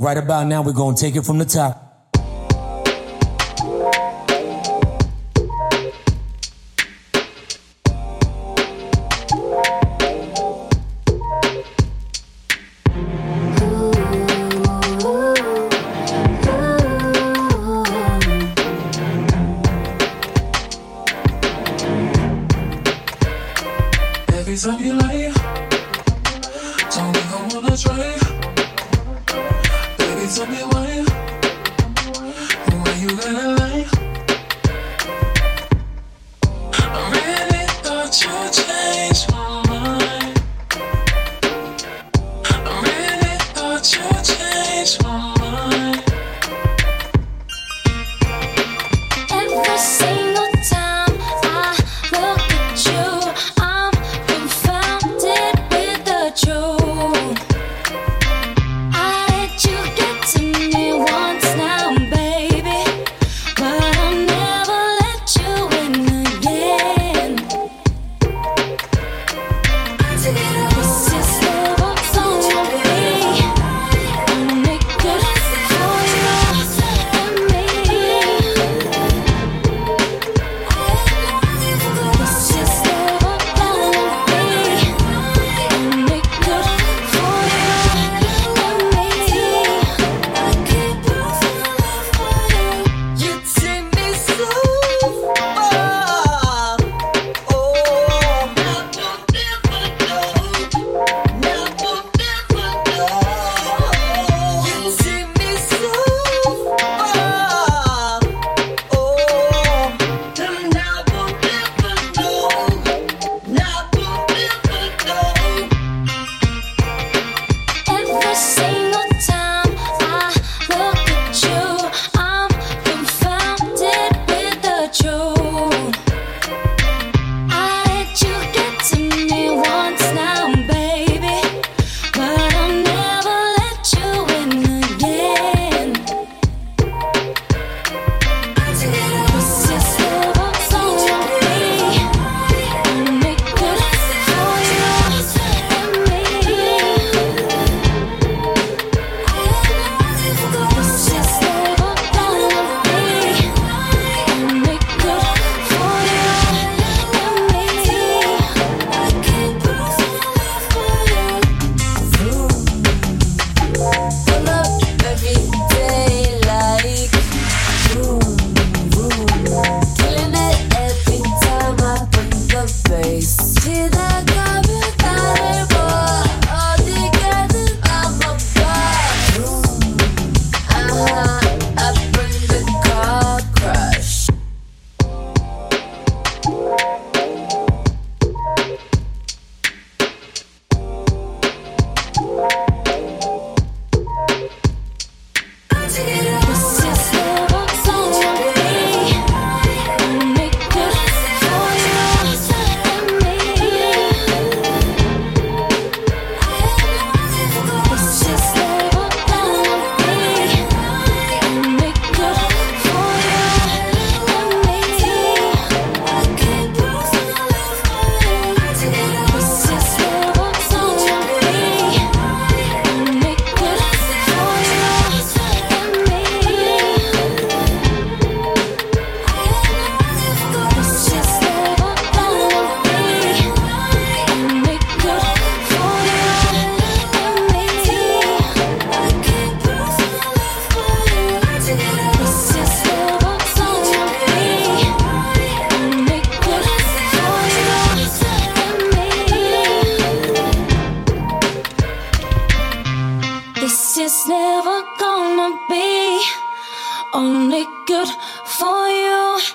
Right about now, we're gonna take it from the top. Every time you lie, don't think I wanna try tell me why. Why you gonna lie? I really thought you mind. I really thought you mind. Every single it's never gonna be only good for you.